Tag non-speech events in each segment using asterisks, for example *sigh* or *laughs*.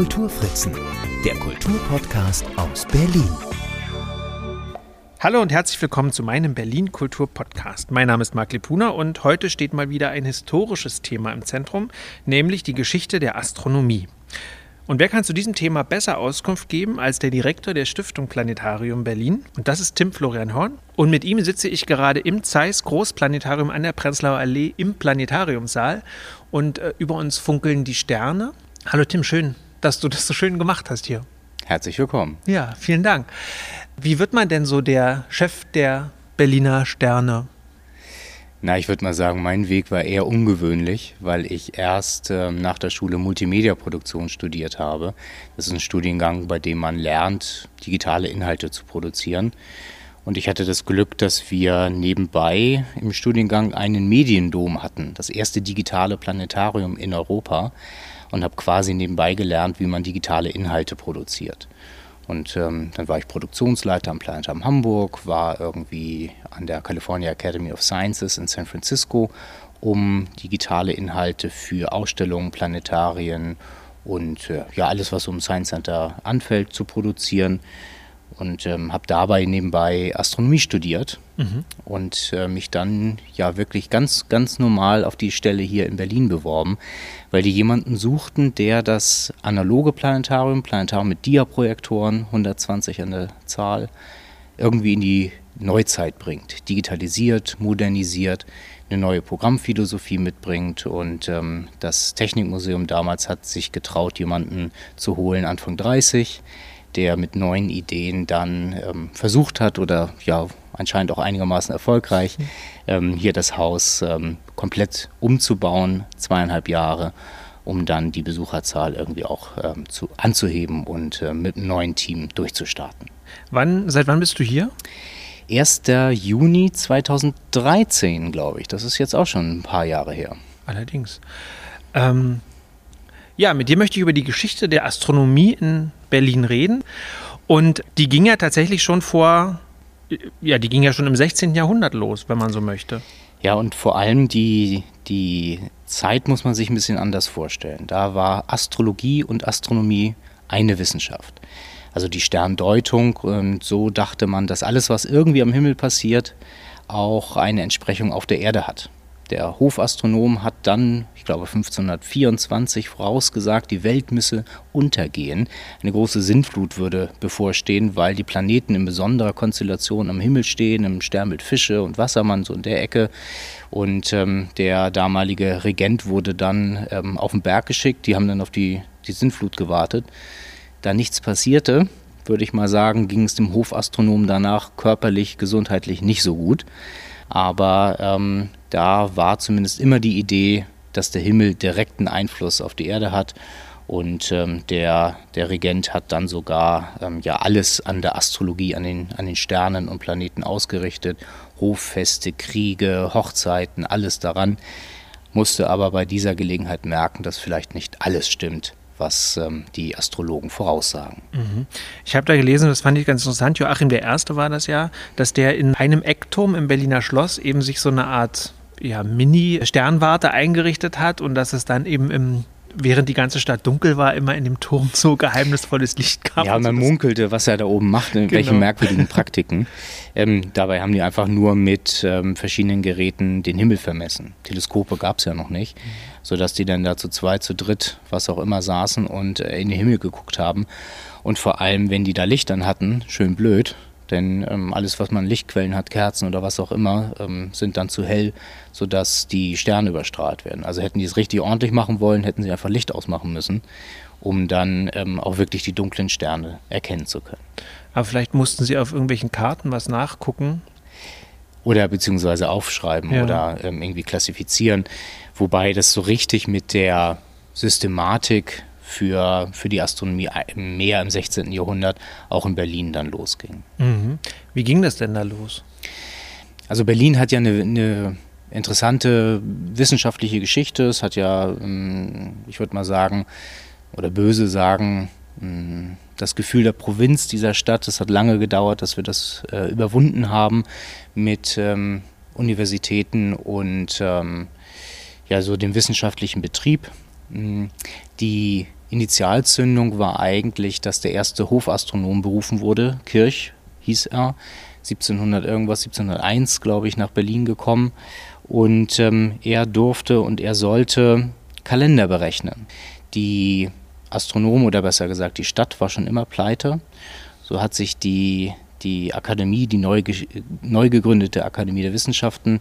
Kulturfritzen, der Kulturpodcast aus Berlin. Hallo und herzlich willkommen zu meinem Berlin Kultur Podcast. Mein Name ist Marc Lepuna und heute steht mal wieder ein historisches Thema im Zentrum, nämlich die Geschichte der Astronomie. Und wer kann zu diesem Thema besser Auskunft geben als der Direktor der Stiftung Planetarium Berlin? Und das ist Tim Florian Horn. Und mit ihm sitze ich gerade im Zeiss Großplanetarium an der Prenzlauer Allee im Planetariumsaal. Und äh, über uns funkeln die Sterne. Hallo Tim, schön, dass du das so schön gemacht hast hier. Herzlich willkommen. Ja, vielen Dank. Wie wird man denn so der Chef der Berliner Sterne? Na, ich würde mal sagen, mein Weg war eher ungewöhnlich, weil ich erst ähm, nach der Schule Multimedia-Produktion studiert habe. Das ist ein Studiengang, bei dem man lernt, digitale Inhalte zu produzieren. Und ich hatte das Glück, dass wir nebenbei im Studiengang einen Mediendom hatten, das erste digitale Planetarium in Europa. Und habe quasi nebenbei gelernt, wie man digitale Inhalte produziert. Und ähm, dann war ich Produktionsleiter am Planetarium Hamburg, war irgendwie an der California Academy of Sciences in San Francisco, um digitale Inhalte für Ausstellungen, Planetarien und äh, ja alles, was um Science Center anfällt, zu produzieren und ähm, habe dabei nebenbei Astronomie studiert mhm. und äh, mich dann ja wirklich ganz, ganz normal auf die Stelle hier in Berlin beworben, weil die jemanden suchten, der das analoge Planetarium, Planetarium mit Dia-Projektoren, 120 an der Zahl, irgendwie in die Neuzeit bringt, digitalisiert, modernisiert, eine neue Programmphilosophie mitbringt und ähm, das Technikmuseum damals hat sich getraut, jemanden zu holen, Anfang 30, der mit neuen Ideen dann ähm, versucht hat oder ja anscheinend auch einigermaßen erfolgreich, mhm. ähm, hier das Haus ähm, komplett umzubauen, zweieinhalb Jahre, um dann die Besucherzahl irgendwie auch ähm, zu, anzuheben und äh, mit einem neuen Team durchzustarten. Wann, seit wann bist du hier? 1. Juni 2013, glaube ich. Das ist jetzt auch schon ein paar Jahre her. Allerdings. Ähm, ja, mit dir möchte ich über die Geschichte der Astronomie in Berlin reden. Und die ging ja tatsächlich schon vor, ja, die ging ja schon im 16. Jahrhundert los, wenn man so möchte. Ja, und vor allem die, die Zeit muss man sich ein bisschen anders vorstellen. Da war Astrologie und Astronomie eine Wissenschaft. Also die Sterndeutung und so dachte man, dass alles, was irgendwie am Himmel passiert, auch eine Entsprechung auf der Erde hat. Der Hofastronom hat dann, ich glaube 1524, vorausgesagt, die Welt müsse untergehen. Eine große Sintflut würde bevorstehen, weil die Planeten in besonderer Konstellation am Himmel stehen, im Sternbild Fische und Wassermann, so in der Ecke. Und ähm, der damalige Regent wurde dann ähm, auf den Berg geschickt. Die haben dann auf die, die Sintflut gewartet. Da nichts passierte, würde ich mal sagen, ging es dem Hofastronom danach körperlich, gesundheitlich nicht so gut. Aber ähm, da war zumindest immer die Idee, dass der Himmel direkten Einfluss auf die Erde hat. Und ähm, der, der Regent hat dann sogar ähm, ja alles an der Astrologie, an den, an den Sternen und Planeten ausgerichtet. Hoffeste, Kriege, Hochzeiten, alles daran. Musste aber bei dieser Gelegenheit merken, dass vielleicht nicht alles stimmt, was ähm, die Astrologen voraussagen. Mhm. Ich habe da gelesen, das fand ich ganz interessant, Joachim Erste war das ja, dass der in einem Eckturm im Berliner Schloss eben sich so eine Art ja, Mini-Sternwarte eingerichtet hat und dass es dann eben im während die ganze Stadt dunkel war, immer in dem Turm so geheimnisvolles Licht gab. Ja, man munkelte, was er da oben macht, genau. welchen merkwürdigen *laughs* Praktiken. Ähm, dabei haben die einfach nur mit ähm, verschiedenen Geräten den Himmel vermessen. Teleskope gab es ja noch nicht, mhm. sodass die dann da zu zwei, zu dritt, was auch immer, saßen und äh, in den Himmel geguckt haben. Und vor allem, wenn die da Licht dann hatten, schön blöd, denn ähm, alles, was man Lichtquellen hat, Kerzen oder was auch immer, ähm, sind dann zu hell, sodass die Sterne überstrahlt werden. Also hätten die es richtig ordentlich machen wollen, hätten sie einfach Licht ausmachen müssen, um dann ähm, auch wirklich die dunklen Sterne erkennen zu können. Aber vielleicht mussten sie auf irgendwelchen Karten was nachgucken. Oder beziehungsweise aufschreiben ja. oder ähm, irgendwie klassifizieren. Wobei das so richtig mit der Systematik für, für die Astronomie mehr im 16. Jahrhundert auch in Berlin dann losging. Mhm. Wie ging das denn da los? Also Berlin hat ja eine, eine interessante wissenschaftliche Geschichte. Es hat ja, ähm, ich würde mal sagen, oder böse sagen, ähm, das Gefühl der Provinz dieser Stadt. Es hat lange gedauert, dass wir das äh, überwunden haben mit ähm, Universitäten und ähm, ja, so dem wissenschaftlichen Betrieb. Mm, die Initialzündung war eigentlich, dass der erste Hofastronom berufen wurde, Kirch hieß er, 1700 irgendwas, 1701 glaube ich, nach Berlin gekommen und ähm, er durfte und er sollte Kalender berechnen. Die Astronomen oder besser gesagt die Stadt war schon immer pleite. So hat sich die, die Akademie, die neu, neu gegründete Akademie der Wissenschaften,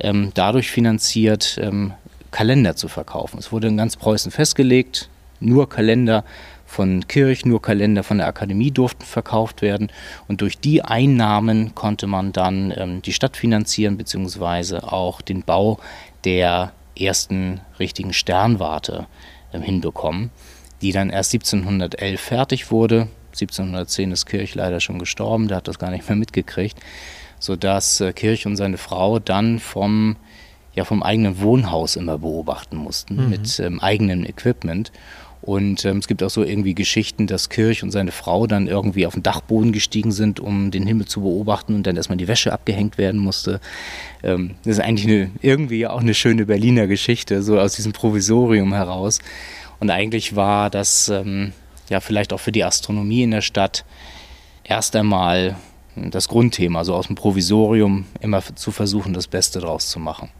ähm, dadurch finanziert, ähm, Kalender zu verkaufen. Es wurde in ganz Preußen festgelegt, nur Kalender von Kirch, nur Kalender von der Akademie durften verkauft werden. Und durch die Einnahmen konnte man dann ähm, die Stadt finanzieren, beziehungsweise auch den Bau der ersten richtigen Sternwarte ähm, hinbekommen, die dann erst 1711 fertig wurde. 1710 ist Kirch leider schon gestorben, der hat das gar nicht mehr mitgekriegt, sodass äh, Kirch und seine Frau dann vom ja vom eigenen Wohnhaus immer beobachten mussten mhm. mit ähm, eigenem Equipment. Und ähm, es gibt auch so irgendwie Geschichten, dass Kirch und seine Frau dann irgendwie auf den Dachboden gestiegen sind, um den Himmel zu beobachten und dann erstmal die Wäsche abgehängt werden musste. Ähm, das ist eigentlich eine, irgendwie auch eine schöne Berliner Geschichte, so aus diesem Provisorium heraus. Und eigentlich war das ähm, ja vielleicht auch für die Astronomie in der Stadt erst einmal das Grundthema, so aus dem Provisorium immer zu versuchen, das Beste draus zu machen.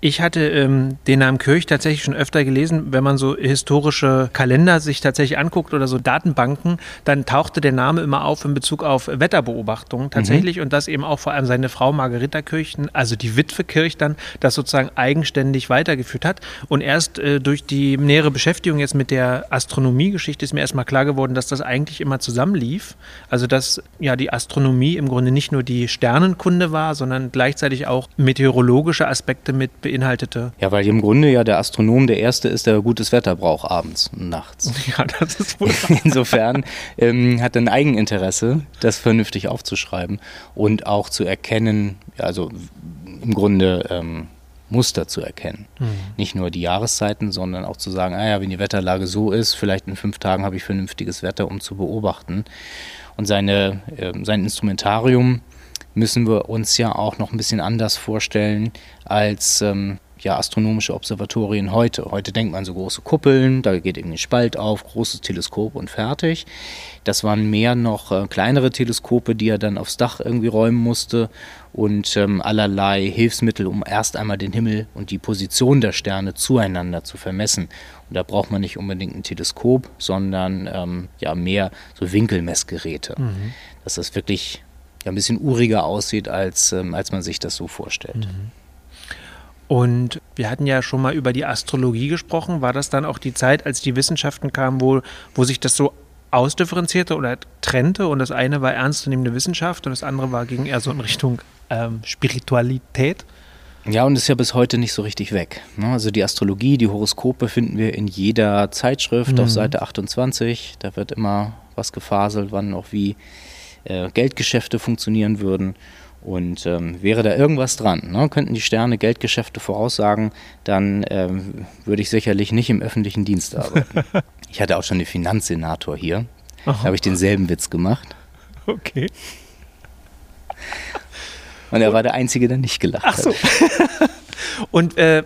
Ich hatte ähm, den Namen Kirch tatsächlich schon öfter gelesen. Wenn man so historische Kalender sich tatsächlich anguckt oder so Datenbanken, dann tauchte der Name immer auf in Bezug auf Wetterbeobachtungen tatsächlich mhm. und das eben auch vor allem seine Frau Margareta Kirch, also die Witwe Kirch dann, das sozusagen eigenständig weitergeführt hat. Und erst äh, durch die nähere Beschäftigung jetzt mit der Astronomiegeschichte ist mir erstmal klar geworden, dass das eigentlich immer zusammenlief. Also dass ja die Astronomie im Grunde nicht nur die Sternenkunde war, sondern gleichzeitig auch meteorologische Aspekte mit beinhaltete. Ja, weil im Grunde ja der Astronom der Erste ist, der gutes Wetter braucht abends und nachts. *laughs* Ja, das ist wohl. *laughs* Insofern ähm, hat er ein Eigeninteresse, das vernünftig aufzuschreiben und auch zu erkennen, also im Grunde ähm, Muster zu erkennen. Mhm. Nicht nur die Jahreszeiten, sondern auch zu sagen, ah ja, wenn die Wetterlage so ist, vielleicht in fünf Tagen habe ich vernünftiges Wetter, um zu beobachten. Und seine, äh, sein Instrumentarium müssen wir uns ja auch noch ein bisschen anders vorstellen als ähm, ja, astronomische Observatorien heute. Heute denkt man so große Kuppeln, da geht irgendwie ein Spalt auf, großes Teleskop und fertig. Das waren mehr noch äh, kleinere Teleskope, die er dann aufs Dach irgendwie räumen musste und ähm, allerlei Hilfsmittel, um erst einmal den Himmel und die Position der Sterne zueinander zu vermessen. Und da braucht man nicht unbedingt ein Teleskop, sondern ähm, ja mehr so Winkelmessgeräte, mhm. dass das wirklich ja, ein bisschen uriger aussieht, als, ähm, als man sich das so vorstellt. Mhm. Und wir hatten ja schon mal über die Astrologie gesprochen. War das dann auch die Zeit, als die Wissenschaften kamen, wo, wo sich das so ausdifferenzierte oder trennte und das eine war ernstzunehmende Wissenschaft und das andere war ging eher so in Richtung ähm, Spiritualität? Ja, und ist ja bis heute nicht so richtig weg. Ne? Also die Astrologie, die Horoskope finden wir in jeder Zeitschrift mhm. auf Seite 28. Da wird immer was gefaselt, wann auch wie äh, Geldgeschäfte funktionieren würden. Und ähm, wäre da irgendwas dran, ne? könnten die Sterne Geldgeschäfte voraussagen, dann ähm, würde ich sicherlich nicht im öffentlichen Dienst arbeiten. *laughs* ich hatte auch schon den Finanzsenator hier. Da habe ich denselben Witz gemacht. Okay. Und er war der Einzige, der nicht gelacht Ach so. hat. *laughs* Und äh,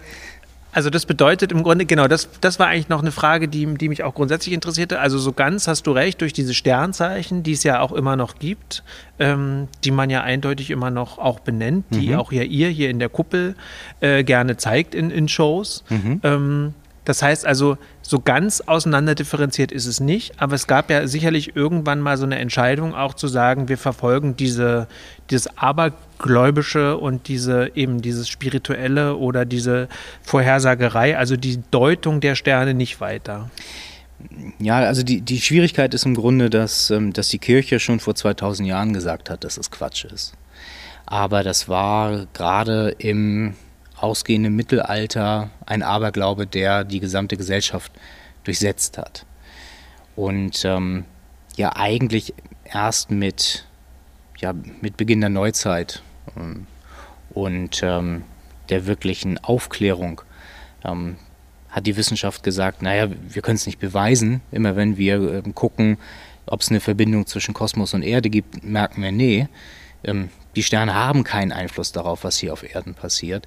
also das bedeutet im Grunde, genau, das, das war eigentlich noch eine Frage, die, die mich auch grundsätzlich interessierte. Also so ganz hast du recht, durch diese Sternzeichen, die es ja auch immer noch gibt, ähm, die man ja eindeutig immer noch auch benennt, die mhm. auch ja ihr hier in der Kuppel äh, gerne zeigt in, in Shows. Mhm. Ähm, das heißt also, so ganz auseinanderdifferenziert ist es nicht, aber es gab ja sicherlich irgendwann mal so eine Entscheidung, auch zu sagen, wir verfolgen diese, dieses Abergläubische und diese eben dieses Spirituelle oder diese Vorhersagerei, also die Deutung der Sterne nicht weiter. Ja, also die, die Schwierigkeit ist im Grunde, dass, ähm, dass die Kirche schon vor 2000 Jahren gesagt hat, dass es Quatsch ist. Aber das war gerade im ausgehende Mittelalter ein Aberglaube, der die gesamte Gesellschaft durchsetzt hat. Und ähm, ja eigentlich erst mit, ja, mit Beginn der Neuzeit ähm, und ähm, der wirklichen Aufklärung ähm, hat die Wissenschaft gesagt, naja, wir können es nicht beweisen. Immer wenn wir ähm, gucken, ob es eine Verbindung zwischen Kosmos und Erde gibt, merken wir, nee, ähm, die Sterne haben keinen Einfluss darauf, was hier auf Erden passiert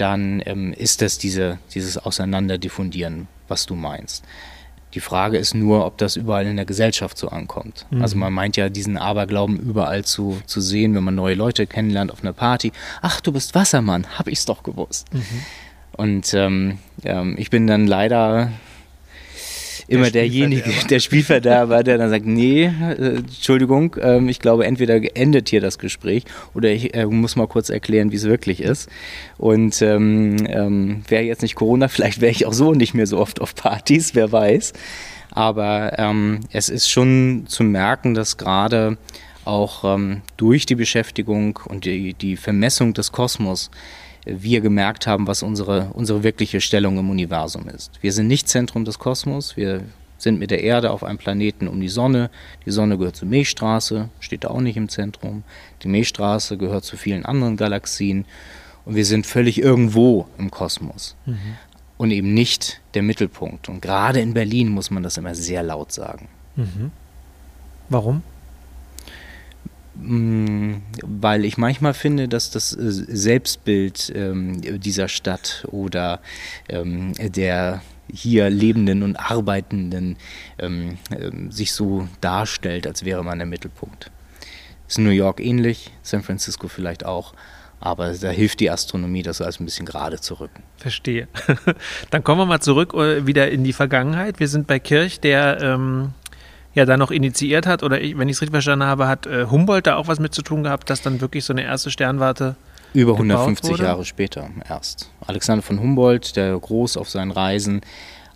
dann ähm, ist das diese, dieses Auseinanderdiffundieren, was du meinst. Die Frage ist nur, ob das überall in der Gesellschaft so ankommt. Mhm. Also man meint ja, diesen Aberglauben überall zu, zu sehen, wenn man neue Leute kennenlernt auf einer Party. Ach, du bist Wassermann, hab ich's doch gewusst. Mhm. Und ähm, ähm, ich bin dann leider immer der derjenige, *laughs* der Spielverderber, der dann sagt, nee, äh, Entschuldigung, ähm, ich glaube, entweder endet hier das Gespräch oder ich äh, muss mal kurz erklären, wie es wirklich ist. Und ähm, ähm, wäre jetzt nicht Corona, *laughs* vielleicht wäre ich auch so nicht mehr so oft auf Partys, wer weiß. Aber ähm, es ist schon zu merken, dass gerade auch ähm, durch die Beschäftigung und die, die Vermessung des Kosmos wir gemerkt haben, was unsere, unsere wirkliche Stellung im Universum ist. Wir sind nicht Zentrum des Kosmos, wir sind mit der Erde auf einem Planeten um die Sonne. Die Sonne gehört zur Milchstraße, steht da auch nicht im Zentrum. Die Milchstraße gehört zu vielen anderen Galaxien und wir sind völlig irgendwo im Kosmos. Mhm. Und eben nicht der Mittelpunkt. Und gerade in Berlin muss man das immer sehr laut sagen. Mhm. Warum? Mm, weil ich manchmal finde, dass das äh, Selbstbild ähm, dieser Stadt oder ähm, der hier lebenden und arbeitenden ähm, sich so darstellt, als wäre man der Mittelpunkt. Ist New York ähnlich, San Francisco vielleicht auch, aber da hilft die Astronomie, das alles ein bisschen gerade zu rücken. Verstehe. *laughs* Dann kommen wir mal zurück äh, wieder in die Vergangenheit. Wir sind bei Kirch, der ähm, ja da noch initiiert hat, oder ich, wenn ich es richtig verstanden habe, hat äh, Humboldt da auch was mit zu tun gehabt, dass dann wirklich so eine erste Sternwarte über 150 wurde? Jahre später erst. Alexander von Humboldt, der groß auf seinen Reisen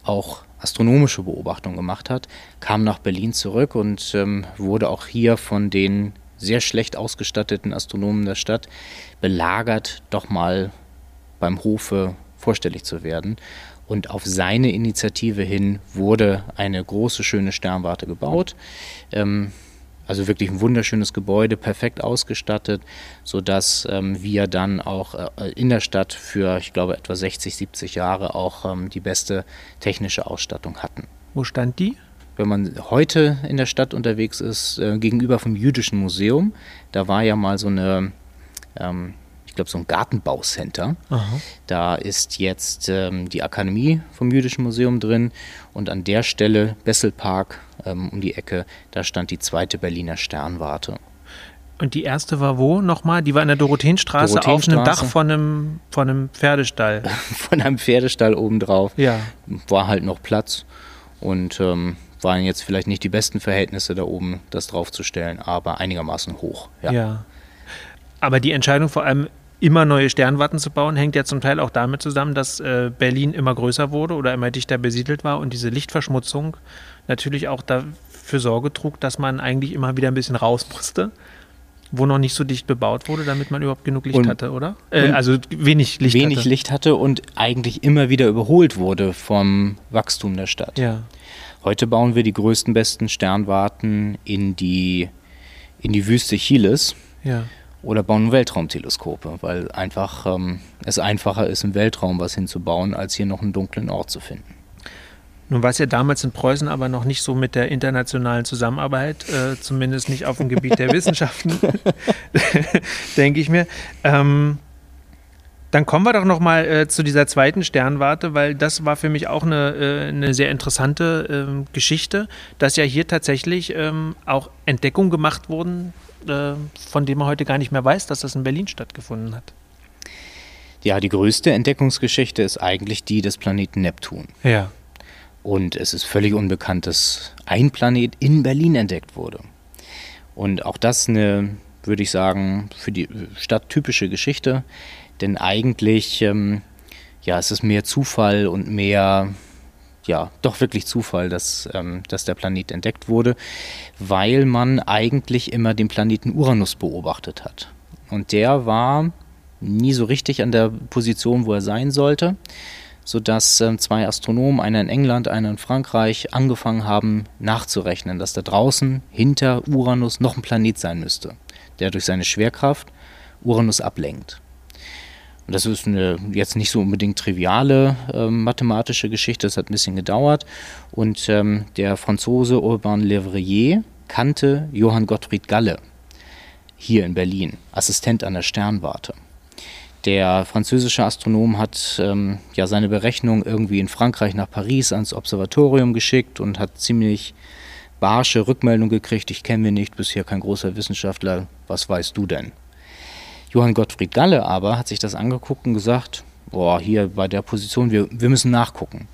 auch astronomische Beobachtungen gemacht hat, kam nach Berlin zurück und ähm, wurde auch hier von den sehr schlecht ausgestatteten Astronomen der Stadt belagert, doch mal beim Hofe vorstellig zu werden. Und auf seine Initiative hin wurde eine große, schöne Sternwarte gebaut. Ähm, also wirklich ein wunderschönes Gebäude, perfekt ausgestattet, sodass ähm, wir dann auch äh, in der Stadt für, ich glaube, etwa 60, 70 Jahre auch ähm, die beste technische Ausstattung hatten. Wo stand die? Wenn man heute in der Stadt unterwegs ist, äh, gegenüber vom Jüdischen Museum, da war ja mal so eine, ähm, ich glaube, so ein Gartenbaucenter. Aha. Da ist jetzt ähm, die Akademie vom Jüdischen Museum drin und an der Stelle, Besselpark ähm, um die Ecke, da stand die zweite Berliner Sternwarte. Und die erste war wo nochmal? Die war in der Dorotheenstraße, Dorotheenstraße. auf einem Dach von einem, von einem Pferdestall. *laughs* von einem Pferdestall obendrauf. Ja. War halt noch Platz und ähm, waren jetzt vielleicht nicht die besten Verhältnisse da oben, das draufzustellen, aber einigermaßen hoch. Ja. ja. Aber die Entscheidung vor allem immer neue Sternwarten zu bauen, hängt ja zum Teil auch damit zusammen, dass äh, Berlin immer größer wurde oder immer dichter besiedelt war und diese Lichtverschmutzung natürlich auch dafür Sorge trug, dass man eigentlich immer wieder ein bisschen raus musste, wo noch nicht so dicht bebaut wurde, damit man überhaupt genug Licht und, hatte, oder? Äh, also wenig Licht wenig hatte. Licht hatte und eigentlich immer wieder überholt wurde vom Wachstum der Stadt. Ja. Heute bauen wir die größten, besten Sternwarten in die, in die Wüste Chiles. Ja oder bauen Weltraumteleskope, weil einfach ähm, es einfacher ist, im Weltraum was hinzubauen, als hier noch einen dunklen Ort zu finden. Nun war es ja damals in Preußen aber noch nicht so mit der internationalen Zusammenarbeit, äh, zumindest nicht auf dem Gebiet der Wissenschaften, *laughs* denke ich mir. Ähm, dann kommen wir doch noch mal äh, zu dieser zweiten Sternwarte, weil das war für mich auch eine, äh, eine sehr interessante äh, Geschichte, dass ja hier tatsächlich ähm, auch Entdeckungen gemacht wurden, von dem man heute gar nicht mehr weiß, dass das in Berlin stattgefunden hat. Ja, die größte Entdeckungsgeschichte ist eigentlich die des Planeten Neptun. Ja. Und es ist völlig unbekannt, dass ein Planet in Berlin entdeckt wurde. Und auch das eine, würde ich sagen, für die Stadt typische Geschichte. Denn eigentlich, ähm, ja, es ist mehr Zufall und mehr ja, doch wirklich Zufall, dass, ähm, dass der Planet entdeckt wurde, weil man eigentlich immer den Planeten Uranus beobachtet hat. Und der war nie so richtig an der Position, wo er sein sollte, sodass ähm, zwei Astronomen, einer in England, einer in Frankreich, angefangen haben nachzurechnen, dass da draußen hinter Uranus noch ein Planet sein müsste, der durch seine Schwerkraft Uranus ablenkt. Und das ist eine jetzt nicht so unbedingt triviale äh, mathematische Geschichte, das hat ein bisschen gedauert. Und ähm, der Franzose Urbain Levrier kannte Johann Gottfried Galle hier in Berlin, Assistent an der Sternwarte. Der französische Astronom hat ähm, ja seine Berechnung irgendwie in Frankreich nach Paris ans Observatorium geschickt und hat ziemlich barsche Rückmeldung gekriegt. Ich kenne mich nicht, bisher kein großer Wissenschaftler. Was weißt du denn? Johann Gottfried Galle aber hat sich das angeguckt und gesagt, boah, hier bei der Position, wir, wir müssen nachgucken.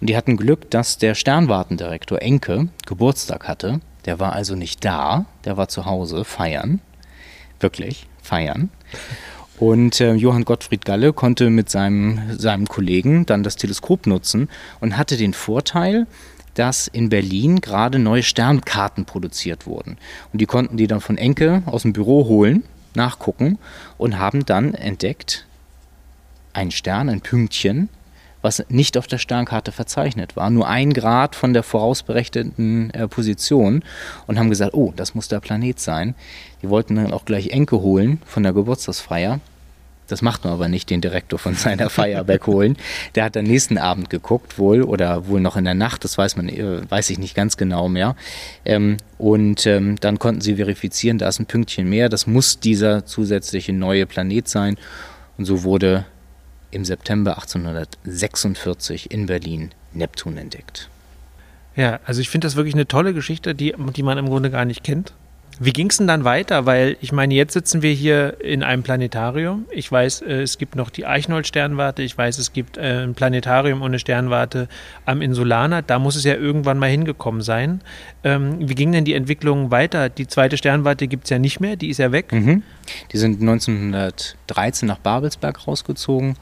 Und die hatten Glück, dass der Sternwartendirektor Enke Geburtstag hatte. Der war also nicht da, der war zu Hause feiern. Wirklich feiern. Und äh, Johann Gottfried Galle konnte mit seinem, seinem Kollegen dann das Teleskop nutzen und hatte den Vorteil, dass in Berlin gerade neue Sternkarten produziert wurden. Und die konnten die dann von Enke aus dem Büro holen, nachgucken und haben dann entdeckt, ein Stern, ein Pünktchen, was nicht auf der Sternkarte verzeichnet war, nur ein Grad von der vorausberechneten äh, Position und haben gesagt, oh, das muss der Planet sein. Die wollten dann auch gleich Enke holen von der Geburtstagsfeier. Das macht man aber nicht, den Direktor von *laughs* seiner Feier wegholen. Der hat am nächsten Abend geguckt, wohl, oder wohl noch in der Nacht, das weiß man, äh, weiß ich nicht ganz genau mehr. Ähm, und ähm, dann konnten sie verifizieren, da ist ein Pünktchen mehr, das muss dieser zusätzliche neue Planet sein. Und so wurde im September 1846 in Berlin Neptun entdeckt. Ja, also ich finde das wirklich eine tolle Geschichte, die, die man im Grunde gar nicht kennt. Wie ging es denn dann weiter? Weil ich meine, jetzt sitzen wir hier in einem Planetarium. Ich weiß, äh, es gibt noch die Eichnold-Sternwarte. Ich weiß, es gibt äh, ein Planetarium ohne Sternwarte am Insulaner. Da muss es ja irgendwann mal hingekommen sein. Ähm, wie ging denn die Entwicklung weiter? Die zweite Sternwarte gibt es ja nicht mehr, die ist ja weg. Mhm. Die sind 1913 nach Babelsberg rausgezogen.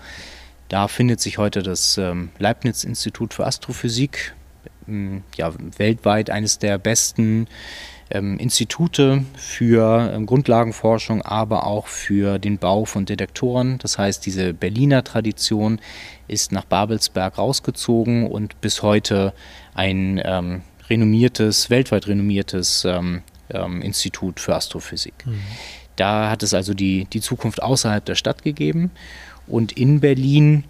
Da findet sich heute das ähm, Leibniz-Institut für Astrophysik. Ja, weltweit eines der besten ähm, Institute für ähm, Grundlagenforschung, aber auch für den Bau von Detektoren. Das heißt, diese Berliner Tradition ist nach Babelsberg rausgezogen und bis heute ein ähm, renommiertes, weltweit renommiertes ähm, ähm, Institut für Astrophysik. Mhm. Da hat es also die, die Zukunft außerhalb der Stadt gegeben und in Berlin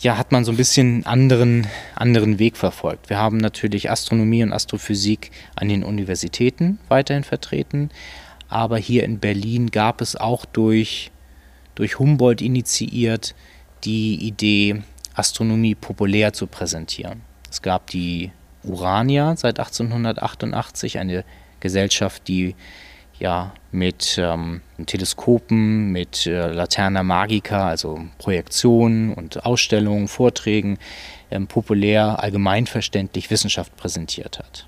ja, hat man so ein bisschen anderen, anderen Weg verfolgt. Wir haben natürlich Astronomie und Astrophysik an den Universitäten weiterhin vertreten, aber hier in Berlin gab es auch durch, durch Humboldt initiiert die Idee, Astronomie populär zu präsentieren. Es gab die Urania seit 1888, eine Gesellschaft, die ja, mit ähm, Teleskopen, mit äh, Laterna Magica, also Projektionen und Ausstellungen, Vorträgen, ähm, populär, allgemeinverständlich Wissenschaft präsentiert hat.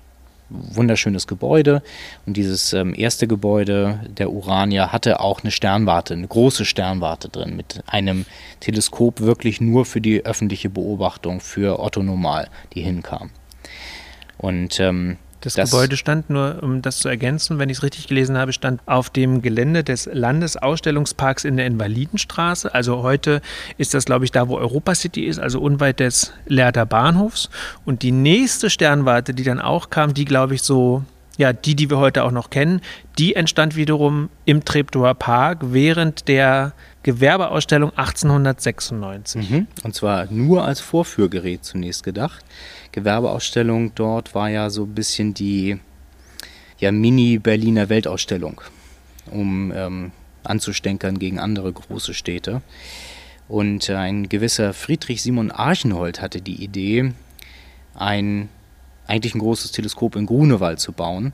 Wunderschönes Gebäude und dieses ähm, erste Gebäude der Urania hatte auch eine Sternwarte, eine große Sternwarte drin mit einem Teleskop wirklich nur für die öffentliche Beobachtung für Otto Normal, die hinkam. Und ähm, das, das, Gebäude stand nur, um das zu ergänzen, wenn ich es richtig gelesen habe, stand auf dem Gelände des Landesausstellungsparks in der Invalidenstraße. Also heute ist das, glaube ich, da, wo Europa City ist, also unweit des Lehrter Bahnhofs. Und die nächste Sternwarte, die dann auch kam, die, glaube ich, so, ja, die, die wir heute auch noch kennen, die entstand wiederum im Treptower Park während der Gewerbeausstellung 1896. Mhm. Und zwar nur als Vorführgerät zunächst gedacht. Gewerbeausstellung dort war ja so ein bisschen die ja, Mini-Berliner Weltausstellung, um ähm, anzustänkern gegen andere große Städte. Und ein gewisser Friedrich Simon Archenhold hatte die Idee, ein eigentlich ein großes Teleskop in Grunewald zu bauen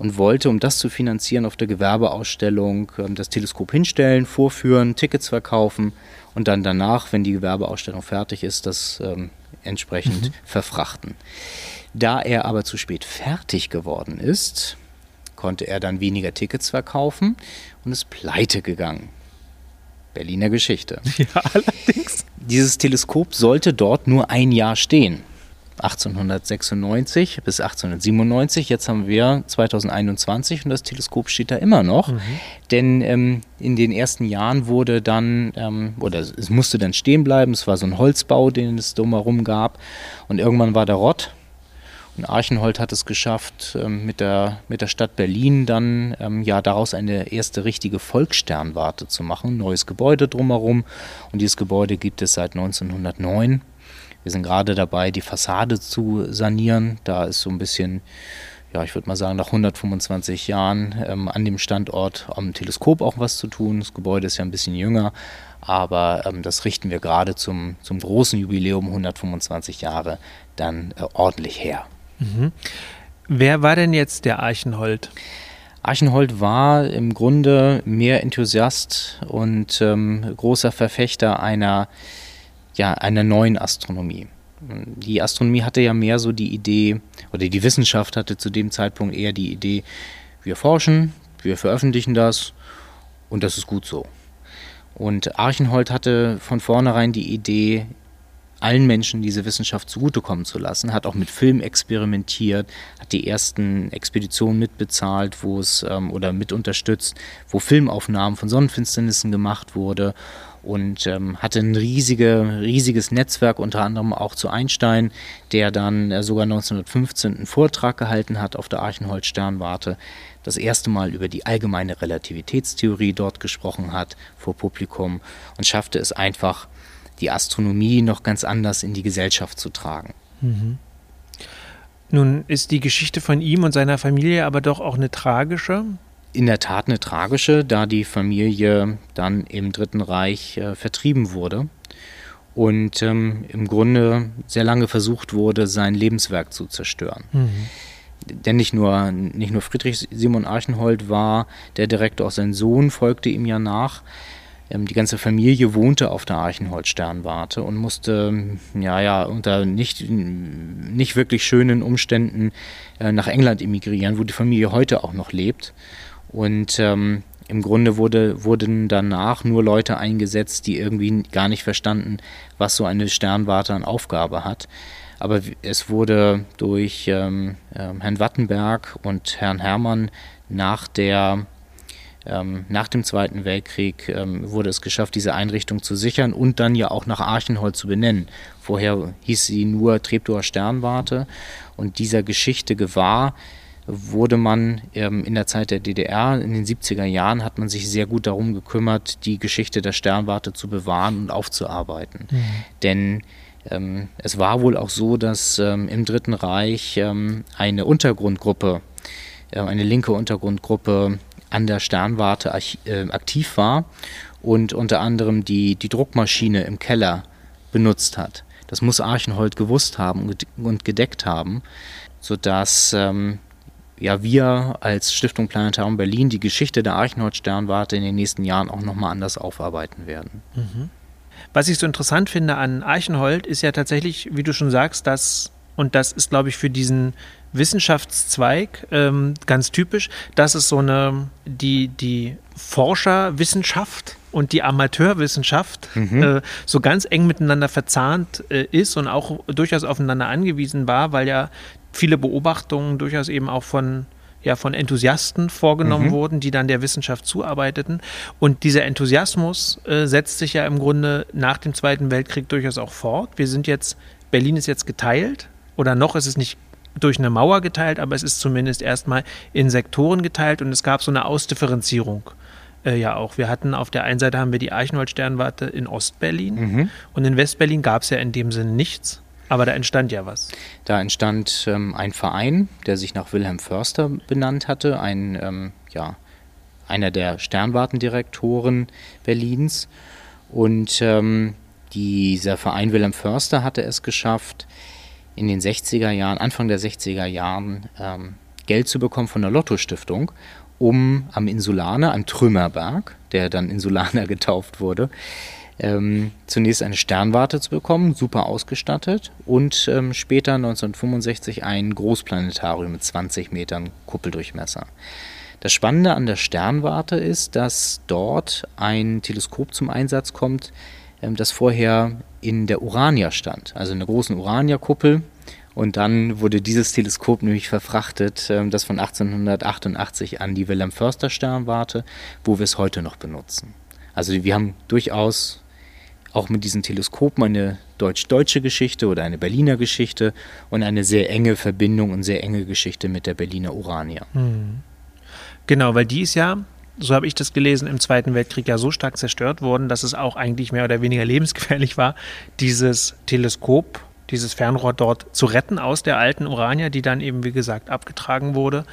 und wollte, um das zu finanzieren, auf der Gewerbeausstellung ähm, das Teleskop hinstellen, vorführen, Tickets verkaufen und dann danach, wenn die Gewerbeausstellung fertig ist, das ähm, entsprechend mhm. verfrachten. Da er aber zu spät fertig geworden ist, konnte er dann weniger Tickets verkaufen und ist pleite gegangen. Berliner Geschichte. *laughs* Ja, allerdings. Dieses Teleskop sollte dort nur ein Jahr stehen. 1896 bis 1897. Jetzt haben wir 2021 und das Teleskop steht da immer noch. Mhm. Denn ähm, in den ersten Jahren wurde dann, ähm, oder es musste dann stehen bleiben, es war so ein Holzbau, den es drumherum gab. Und irgendwann war der Rott. Und Archenhold hat es geschafft, ähm, mit, der, mit der Stadt Berlin dann ähm, ja daraus eine erste richtige Volkssternwarte zu machen. Neues Gebäude drumherum. Und dieses Gebäude gibt es seit 1909. Wir sind gerade dabei, die Fassade zu sanieren. Da ist so ein bisschen ja, ich würde mal sagen, nach 125 Jahren ähm, an dem Standort am Teleskop auch was zu tun. Das Gebäude ist ja ein bisschen jünger, aber ähm, das richten wir gerade zum, zum großen Jubiläum 125 Jahre dann äh, ordentlich her. Mhm. Wer war denn jetzt der Archenhold? Archenhold war im Grunde mehr Enthusiast und ähm, großer Verfechter einer, ja, einer neuen Astronomie. Die Astronomie hatte ja mehr so die Idee, oder die Wissenschaft hatte zu dem Zeitpunkt eher die Idee, wir forschen, wir veröffentlichen das und das ist gut so. Und Archenhold hatte von vornherein die Idee, allen Menschen diese Wissenschaft zugutekommen zu lassen, hat auch mit Film experimentiert, hat die ersten Expeditionen mitbezahlt, wo es ähm, oder mit unterstützt, wo Filmaufnahmen von Sonnenfinsternissen gemacht wurde und ähm, hatte ein riesige, riesiges Netzwerk, unter anderem auch zu Einstein, der dann äh, sogar 1915 einen Vortrag gehalten hat auf der Archenhold-Sternwarte, das erste Mal über die allgemeine Relativitätstheorie dort gesprochen hat vor Publikum und schaffte es einfach, die Astronomie noch ganz anders in die Gesellschaft zu tragen. Mhm. Nun ist die Geschichte von ihm und seiner Familie aber doch auch eine tragische in der Tat eine tragische, da die Familie dann im Dritten Reich äh, vertrieben wurde und ähm, im Grunde sehr lange versucht wurde, sein Lebenswerk zu zerstören. Mhm. Denn nicht nur, nicht nur Friedrich Simon Archenhold war der Direktor, auch sein Sohn folgte ihm ja nach. Ähm, die ganze Familie wohnte auf der Archenhold-Sternwarte und musste ja, ja, unter nicht, nicht wirklich schönen Umständen äh, nach England emigrieren, wo die Familie heute auch noch lebt. Und ähm, im Grunde wurde, wurden danach nur Leute eingesetzt, die irgendwie gar nicht verstanden, was so eine Sternwarte an Aufgabe hat. Aber es wurde durch ähm, äh, Herrn Wattenberg und Herrn Herrmann nach der ähm, nach dem Zweiten Weltkrieg ähm, wurde es geschafft, diese Einrichtung zu sichern und dann ja auch nach Archenhold zu benennen. Vorher hieß sie nur Treptower Sternwarte und dieser Geschichte gewahr wurde man ähm, in der Zeit der DDR, in den 70er Jahren, hat man sich sehr gut darum gekümmert, die Geschichte der Sternwarte zu bewahren und aufzuarbeiten. Mhm. Denn ähm, es war wohl auch so, dass ähm, im Dritten Reich ähm, eine Untergrundgruppe, äh, eine linke Untergrundgruppe an der Sternwarte äh, aktiv war und unter anderem die, die Druckmaschine im Keller benutzt hat. Das muss Archenhold gewusst haben und gedeckt haben, sodass ähm, ja, wir als Stiftung Planetarium Berlin die Geschichte der Archenhold-Sternwarte in den nächsten Jahren auch nochmal anders aufarbeiten werden. Mhm. Was ich so interessant finde an Archenhold ist ja tatsächlich, wie du schon sagst, dass, und das ist, glaube ich, für diesen Wissenschaftszweig ähm, ganz typisch, dass es so eine, die, die Forscherwissenschaft und die Amateurwissenschaft mhm. äh, so ganz eng miteinander verzahnt äh, ist und auch durchaus aufeinander angewiesen war, weil ja viele Beobachtungen durchaus eben auch von ja, von Enthusiasten vorgenommen mhm. wurden, die dann der Wissenschaft zuarbeiteten. Und dieser Enthusiasmus äh, setzt sich ja im Grunde nach dem Zweiten Weltkrieg durchaus auch fort. Wir sind jetzt, Berlin ist jetzt geteilt oder noch ist es nicht durch eine Mauer geteilt, aber es ist zumindest erstmal in Sektoren geteilt und es gab so eine Ausdifferenzierung. Äh, ja, auch. Wir hatten auf der einen Seite haben wir die Eichenhold-Sternwarte in Ostberlin mhm. und in Westberlin gab es ja in dem Sinne nichts. Aber da entstand ja was. Da entstand ähm, ein Verein, der sich nach Wilhelm Förster benannt hatte, ein, ähm, ja, einer der Sternwartendirektoren Berlins. Und ähm, dieser Verein Wilhelm Förster hatte es geschafft, in den 60er Jahren, Anfang der 60er Jahren, ähm, Geld zu bekommen von der Lotto-Stiftung, um am Insulaner, am Trümmerberg, der dann Insulaner *laughs* getauft wurde, ähm, zunächst eine Sternwarte zu bekommen, super ausgestattet, und ähm, später 1965 ein Großplanetarium mit 20 Metern Kuppeldurchmesser. Das Spannende an der Sternwarte ist, dass dort ein Teleskop zum Einsatz kommt, ähm, das vorher in der Urania stand, also in der großen Urania-Kuppel. Und dann wurde dieses Teleskop nämlich verfrachtet, ähm, das von 1888 an die Wilhelm Förster Sternwarte, wo wir es heute noch benutzen. Also wir haben durchaus auch mit diesen Teleskopen eine deutsch-deutsche Geschichte oder eine Berliner Geschichte und eine sehr enge Verbindung und sehr enge Geschichte mit der Berliner Urania. Mhm. Genau, weil die ist ja, so habe ich das gelesen, im Zweiten Weltkrieg ja so stark zerstört worden, dass es auch eigentlich mehr oder weniger *laughs* lebensgefährlich war, dieses Teleskop dieses Fernrohr dort zu retten aus der alten Urania, die dann eben, wie gesagt, abgetragen wurde.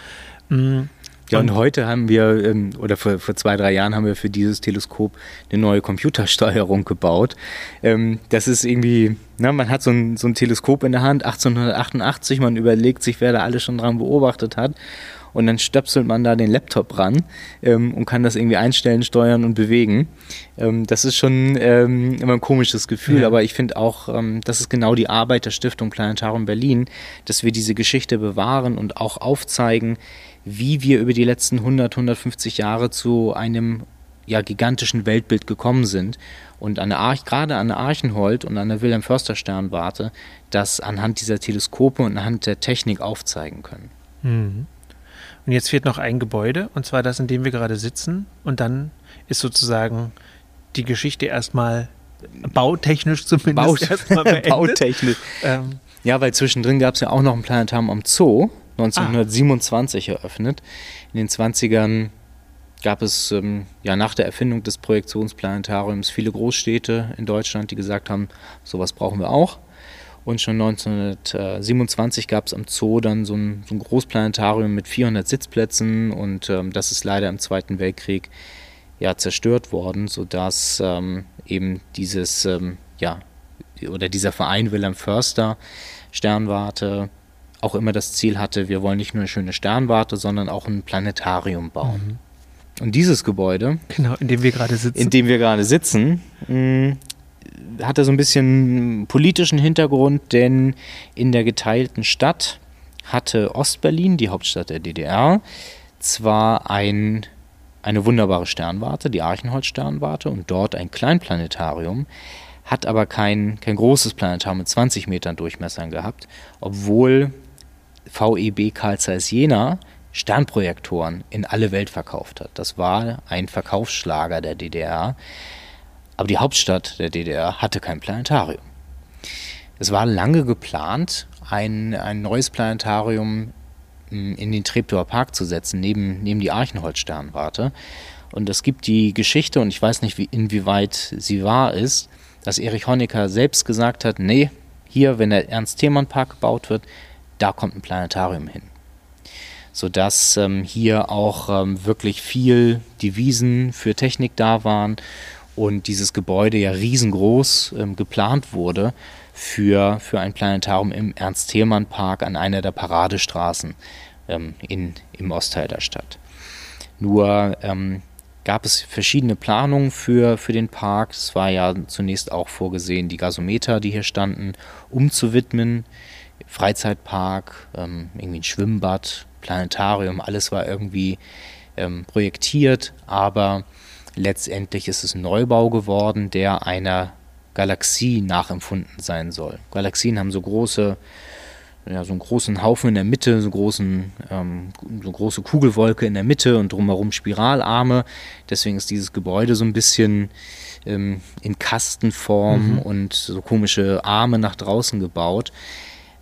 Mhm. Ja, und heute haben wir, ähm, oder vor, vor zwei, drei Jahren haben wir für dieses Teleskop eine neue Computersteuerung gebaut. Ähm, das ist irgendwie, na, man hat so ein, so ein Teleskop in der Hand, 1888, man überlegt sich, wer da alles schon dran beobachtet hat und dann stöpselt man da den Laptop ran ähm, und kann das irgendwie einstellen, steuern und bewegen. Ähm, das ist schon ähm, immer ein komisches Gefühl, ja. aber ich finde auch, ähm, das ist genau die Arbeit der Stiftung Planetarium Berlin, dass wir diese Geschichte bewahren und auch aufzeigen, wie wir über die letzten 100, 150 Jahre zu einem ja, gigantischen Weltbild gekommen sind und an der Arch, gerade an der Archenhold und an der Wilhelm Förster Sternwarte das anhand dieser Teleskope und anhand der Technik aufzeigen können. Mhm. Und jetzt fehlt noch ein Gebäude, und zwar das, in dem wir gerade sitzen. Und dann ist sozusagen die Geschichte erstmal bautechnisch zumindest Baut erstmal *laughs* beendet. bautechnisch. Ähm. Ja, weil zwischendrin gab es ja auch noch ein Planetarium am Zoo, 1927 ah. eröffnet. In den 20ern gab es ähm, ja nach der Erfindung des Projektionsplanetariums viele Großstädte in Deutschland, die gesagt haben, sowas brauchen wir auch. Und schon 1927 gab es am Zoo dann so ein, so ein, Großplanetarium mit 400 Sitzplätzen und ähm, das ist leider im Zweiten Weltkrieg ja zerstört worden, sodass ähm, eben dieses, ähm, ja, oder dieser Verein Wilhelm Förster Sternwarte auch immer das Ziel hatte, wir wollen nicht nur eine schöne Sternwarte, sondern auch ein Planetarium bauen. Mhm. Und dieses Gebäude, genau, in dem wir gerade sitzen, in dem wir gerade sitzen, mh, hatte so ein bisschen politischen Hintergrund, denn in der geteilten Stadt hatte Ostberlin, die Hauptstadt der DDR, zwar ein, eine wunderbare Sternwarte, die Archenholz-Sternwarte, und dort ein Kleinplanetarium, hat aber kein, kein großes Planetarium mit 20 Metern Durchmessern gehabt, obwohl VEB Carl Zeiss Jena Sternprojektoren in alle Welt verkauft hat. Das war ein Verkaufsschlager der DDR. Aber die Hauptstadt der DDR hatte kein Planetarium. Es war lange geplant, ein, ein neues Planetarium hm, in den Treptower Park zu setzen, neben, neben die Archenholz-Sternwarte. Und es gibt die Geschichte, und ich weiß nicht, wie, inwieweit sie wahr ist, dass Erich Honecker selbst gesagt hat, nee, hier, wenn der Ernst-Thälmann-Park gebaut wird, da kommt ein Planetarium hin. Sodass ähm, hier auch ähm, wirklich viel Devisen für Technik da waren und dieses Gebäude ja riesengroß ähm, geplant wurde für, für ein Planetarium im Ernst-Thälmann-Park an einer der Paradestraßen ähm, in, im Ostteil der Stadt. Nur ähm, gab es verschiedene Planungen für, für den Park. Es war ja zunächst auch vorgesehen, die Gasometer, die hier standen, umzuwidmen. Freizeitpark, ähm, irgendwie ein Schwimmbad, Planetarium, alles war irgendwie ähm, projektiert, aber Letztendlich ist es ein Neubau geworden, der einer Galaxie nachempfunden sein soll. Galaxien haben so große, ja, so einen großen Haufen in der Mitte, so, großen, ähm, so große Kugelwolke in der Mitte und drumherum Spiralarme. Deswegen ist dieses Gebäude so ein bisschen ähm, in Kastenform mhm. und so komische Arme nach draußen gebaut.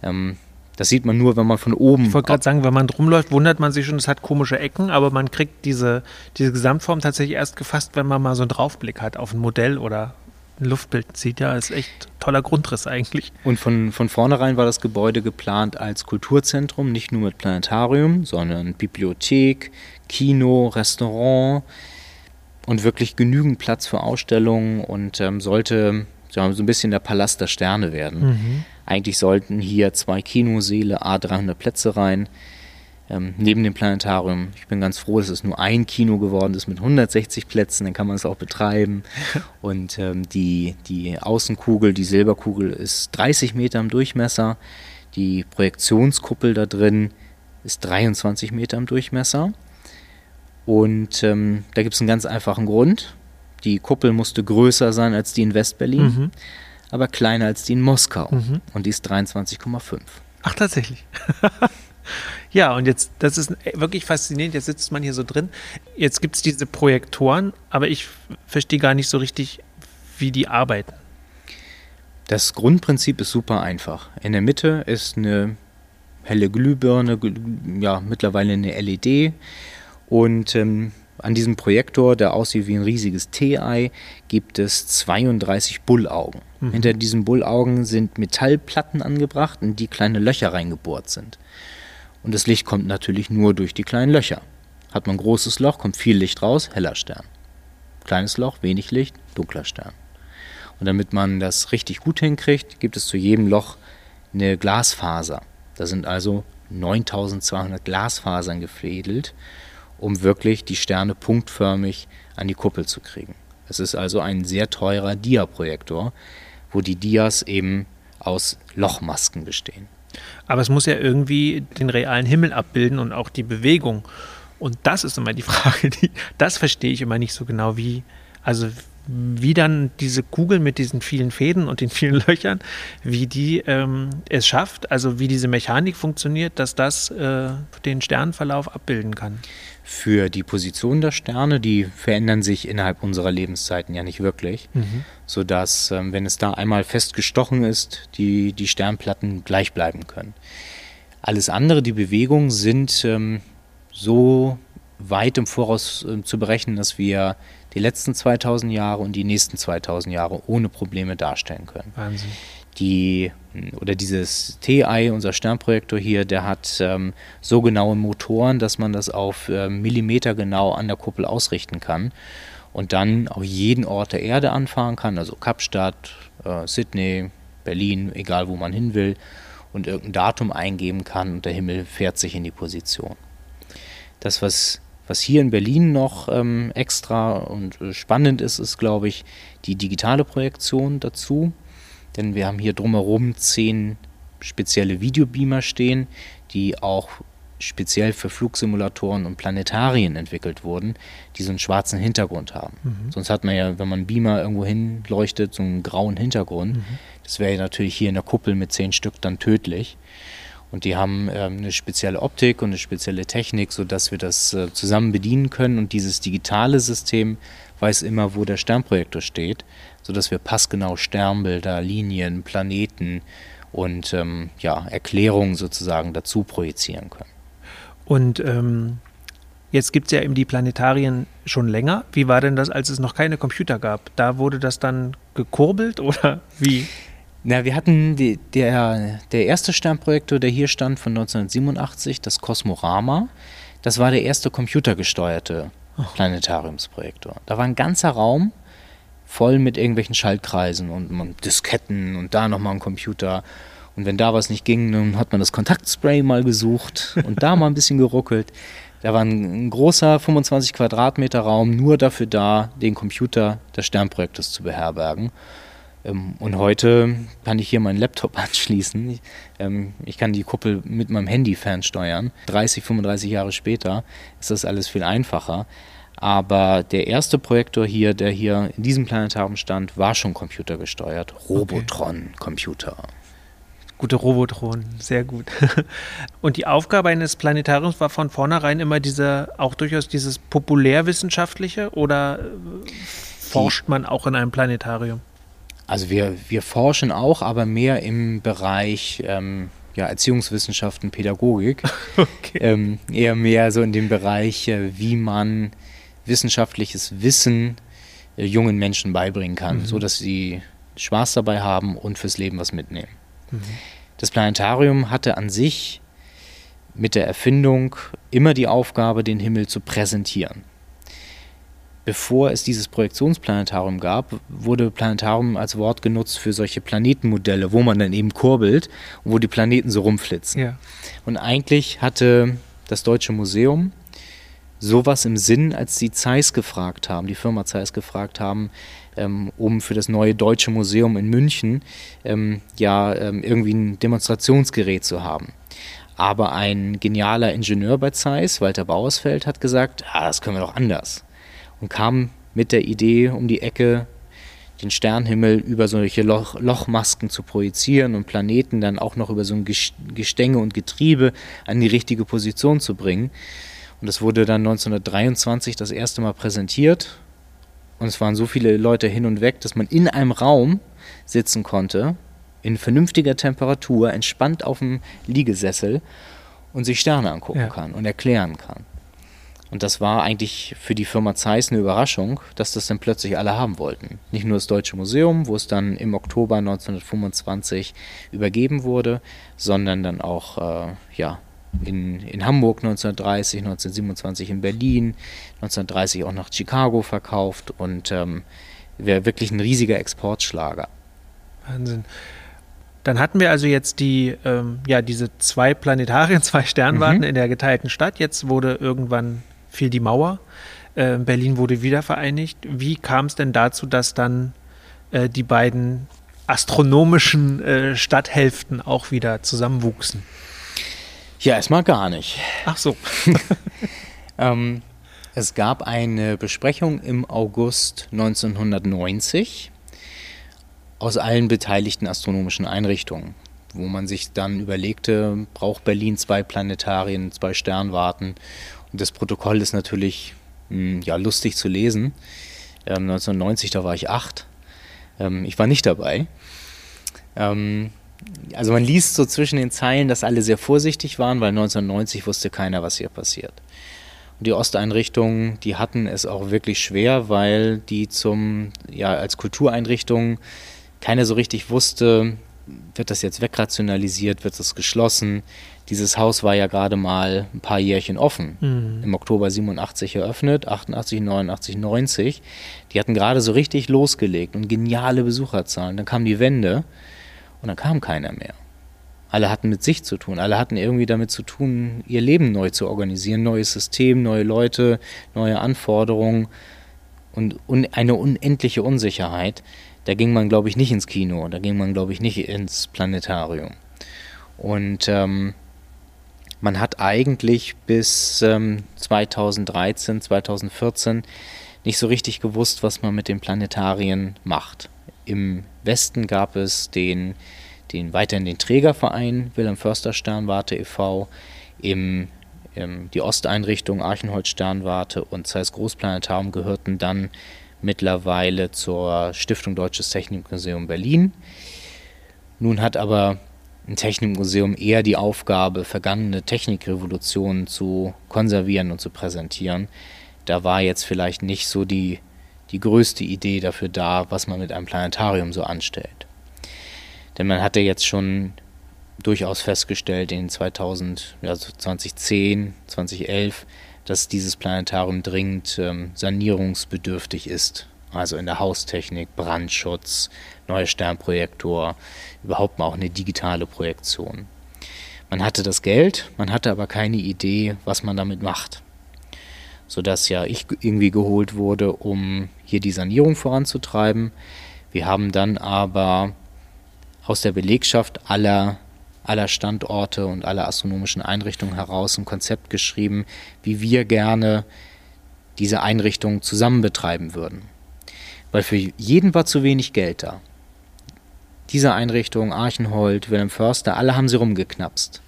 Ähm, das sieht man nur, wenn man von oben. Ich wollte gerade sagen, wenn man rumläuft, wundert man sich schon, es hat komische Ecken, aber man kriegt diese, diese Gesamtform tatsächlich erst gefasst, wenn man mal so einen Draufblick hat auf ein Modell oder ein Luftbild sieht. Ja, ist echt toller Grundriss eigentlich. Und von, von vornherein war das Gebäude geplant als Kulturzentrum, nicht nur mit Planetarium, sondern Bibliothek, Kino, Restaurant und wirklich genügend Platz für Ausstellungen und ähm, sollte so ein bisschen der Palast der Sterne werden. Mhm. Eigentlich sollten hier zwei Kinoseele, A300 Plätze rein, ähm, neben dem Planetarium. Ich bin ganz froh, dass es nur ein Kino geworden ist mit 160 Plätzen, dann kann man es auch betreiben. *laughs* Und ähm, die, die Außenkugel, die Silberkugel, ist 30 Meter im Durchmesser. Die Projektionskuppel da drin ist 23 Meter im Durchmesser. Und ähm, da gibt es einen ganz einfachen Grund. Die Kuppel musste größer sein als die in Westberlin. Mhm aber kleiner als die in Moskau. Mhm. Und die ist 23,5. Ach, tatsächlich. *laughs* ja, und jetzt, das ist wirklich faszinierend. Jetzt sitzt man hier so drin. Jetzt gibt es diese Projektoren, aber ich verstehe gar nicht so richtig, wie die arbeiten. Das Grundprinzip ist super einfach. In der Mitte ist eine helle Glühbirne, ja, mittlerweile eine LED. Und ähm, an diesem Projektor, der aussieht wie ein riesiges T-Ei, gibt es 32 Bullaugen. Mhm. Hinter diesen Bullaugen sind Metallplatten angebracht, in die kleine Löcher reingebohrt sind. Und das Licht kommt natürlich nur durch die kleinen Löcher. Hat man ein großes Loch, kommt viel Licht raus, heller Stern. Kleines Loch, wenig Licht, dunkler Stern. Und damit man das richtig gut hinkriegt, gibt es zu jedem Loch eine Glasfaser. Da sind also 9200 Glasfasern gefädelt, um wirklich die Sterne punktförmig an die Kuppel zu kriegen. Es ist also ein sehr teurer Dia-Projektor, wo die Dias eben aus Lochmasken bestehen. Aber es muss ja irgendwie den realen Himmel abbilden und auch die Bewegung. Und das ist immer die *laughs* Frage, die, das verstehe ich immer nicht so genau, wie, also wie dann diese Kugel mit diesen vielen Fäden und den vielen *laughs* Löchern, wie die ähm, es schafft, also wie diese Mechanik funktioniert, dass das äh, den Sternverlauf abbilden kann. Für die Position der Sterne, die verändern sich innerhalb unserer Lebenszeiten ja nicht wirklich, mhm. sodass, ähm, wenn es da einmal fest gestochen ist, die, die Sternplatten gleich bleiben können. Alles andere, die Bewegungen sind ähm, so weit im Voraus äh, zu berechnen, dass wir die letzten 2000 Jahre und die nächsten 2000 Jahre ohne Probleme darstellen können. Wahnsinn. Die, oder dieses TI, unser Sternprojektor hier, der hat ähm, so genaue Motoren, dass man das auf äh, Millimeter genau an der Kuppel ausrichten kann und dann auch jeden Ort der Erde anfahren kann, also Kapstadt, äh, Sydney, Berlin, egal wo man hin will und irgendein Datum eingeben kann und der Himmel fährt sich in die Position. Das, was was hier in Berlin noch ähm, extra und äh, spannend ist, ist, glaube ich, die digitale Projektion dazu. Denn wir haben hier drumherum zehn spezielle Videobeamer stehen, die auch speziell für Flugsimulatoren und Planetarien entwickelt wurden, die so einen schwarzen Hintergrund haben. Mhm. Sonst hat man ja, wenn man einen Beamer irgendwo hinleuchtet, so einen grauen Hintergrund. Mhm. Das wäre ja natürlich hier in der Kuppel mit zehn Stück dann tödlich. Und die haben ähm, eine spezielle Optik und eine spezielle Technik, sodass wir das äh, zusammen bedienen können. Und dieses digitale System weiß immer, wo der Sternprojektor steht, sodass wir passgenau Sternbilder, Linien, Planeten und ähm, ja, Erklärungen sozusagen dazu projizieren können. Und ähm, jetzt gibt es ja eben die Planetarien schon länger. Wie war denn das, als es noch keine Computer gab? Da wurde das dann gekurbelt *laughs* oder wie? Na, wir hatten die, der, der erste Sternprojektor, der hier stand von 1987, das Cosmorama. Das war der erste computergesteuerte. Planetariumsprojektor. Da war ein ganzer Raum voll mit irgendwelchen Schaltkreisen und Disketten und da nochmal ein Computer. Und wenn da was nicht ging, dann hat man das Kontaktspray mal gesucht und da mal ein bisschen geruckelt. Da war ein, ein großer 25 Quadratmeter Raum nur dafür da, den Computer des Sternprojektors zu beherbergen. Ähm, und heute kann ich hier meinen Laptop *laughs* anschließen. Ich, ähm, ich kann die Kuppel mit meinem Handy fernsteuern. 30, 35 Jahre später ist das alles viel einfacher. Aber der erste Projektor hier, der hier in diesem Planetarium stand, war schon computergesteuert. Robotron-Computer. Gute Robotron, sehr gut. *laughs* Und die Aufgabe eines Planetariums war von vornherein immer diese, auch durchaus dieses populärwissenschaftliche oder äh, forscht man auch in einem Planetarium? Also wir, wir forschen auch, aber mehr im Bereich ähm, ja, Erziehungswissenschaften, Pädagogik. *laughs* Okay. Ähm, eher mehr so in dem Bereich, äh, wie man wissenschaftliches Wissen äh, jungen Menschen beibringen kann, mhm. sodass sie Spaß dabei haben und fürs Leben was mitnehmen. Mhm. Das Planetarium hatte an sich mit der Erfindung immer die Aufgabe, den Himmel zu präsentieren bevor es dieses Projektionsplanetarium gab, wurde Planetarium als Wort genutzt für solche Planetenmodelle, wo man dann eben kurbelt und wo die Planeten so rumflitzen. Ja. Und eigentlich hatte das Deutsche Museum sowas im Sinn, als sie Zeiss gefragt haben, die Firma Zeiss gefragt haben, ähm, um für das neue Deutsche Museum in München ähm, ja ähm, irgendwie ein Demonstrationsgerät zu haben. Aber ein genialer Ingenieur bei Zeiss, Walter Bauersfeld, hat gesagt, ah, das können wir doch anders und kam mit der Idee um die Ecke, den Sternhimmel über solche Loch, Lochmasken zu projizieren und Planeten dann auch noch über so ein Gestänge und Getriebe an die richtige Position zu bringen. Und das wurde dann 1923 das erste Mal präsentiert. Und es waren so viele Leute hin und weg, dass man in einem Raum sitzen konnte, in vernünftiger Temperatur, entspannt auf dem Liegesessel und sich Sterne angucken ja. kann und erklären kann. Und das war eigentlich für die Firma Zeiss eine Überraschung, dass das dann plötzlich alle haben wollten. Nicht nur das Deutsche Museum, wo es dann im Oktober 1925 übergeben wurde, sondern dann auch äh, ja, in, in Hamburg 1930, 1927 in Berlin, 1930 auch nach Chicago verkauft und ähm, wäre wirklich ein riesiger Exportschlager. Wahnsinn. Dann hatten wir also jetzt die, ähm, ja, diese zwei Planetarien, *laughs* zwei Sternwarten mhm. in der geteilten Stadt. Jetzt wurde irgendwann fiel die Mauer. Äh, Berlin wurde wiedervereinigt. Wie kam es denn dazu, dass dann äh, die beiden astronomischen äh, Stadthälften auch wieder zusammenwuchsen? Ja, erstmal gar nicht. Ach so. *laughs* ähm, es gab eine Besprechung im August 1990 aus allen beteiligten astronomischen Einrichtungen, wo man sich dann überlegte, braucht Berlin zwei Planetarien, zwei Sternwarten das Protokoll ist natürlich mh, hm, ja, lustig zu lesen. Ähm, 1990, da war ich acht. Ähm, ich war nicht dabei. Ähm, also man liest so zwischen den Zeilen, dass alle sehr vorsichtig waren, weil 1990 wusste keiner, was hier passiert. Und die Osteinrichtungen, die hatten es auch wirklich schwer, weil die zum, ja, als Kultureinrichtungen keiner so richtig wusste, wird das jetzt wegrationalisiert, wird das geschlossen, dieses Haus war ja gerade mal ein paar Jährchen offen. Mhm. Im Oktober 87 eröffnet, 88, 89, 90. Die hatten gerade so richtig losgelegt und geniale Besucherzahlen. Dann kam die Wende und dann kam keiner mehr. Alle hatten mit sich zu tun. Alle hatten irgendwie damit zu tun, ihr Leben neu zu organisieren. Neues System, neue Leute, neue Anforderungen und un eine unendliche Unsicherheit. Da ging man, glaube ich, nicht ins Kino. Da ging man, glaube ich, nicht ins Planetarium. Und ähm, man hat eigentlich bis ähm, 2013, 2014 nicht so richtig gewusst, was man mit den Planetarien macht. Im Westen gab es den, den weiterhin den Trägerverein Wilhelm Förster Sternwarte e.V., im, im, die Osteinrichtung Archenholz Sternwarte und Zeiss Großplanetarium gehörten dann mittlerweile zur Stiftung Deutsches Technikmuseum Berlin. Nun hat aber ein Technikmuseum eher die Aufgabe, vergangene Technikrevolutionen zu konservieren und zu präsentieren. Da war jetzt vielleicht nicht so die, die größte Idee dafür da, was man mit einem Planetarium so anstellt. Denn man hatte jetzt schon durchaus festgestellt in 2000, also 2010, 2011, dass dieses Planetarium dringend ähm, sanierungsbedürftig ist also in der Haustechnik, Brandschutz, neuer Sternprojektor, überhaupt mal auch eine digitale Projektion. Man hatte das Geld, man hatte aber keine Idee, was man damit macht. Sodass ja ich irgendwie geholt wurde, um hier die Sanierung voranzutreiben. Wir haben dann aber aus der Belegschaft aller, aller Standorte und aller astronomischen Einrichtungen heraus ein Konzept geschrieben, wie wir gerne diese Einrichtungen zusammen betreiben würden weil für jeden war zu wenig Geld da. Diese Einrichtung, Archenhold, Wilhelm Förster, alle haben sie rumgeknapst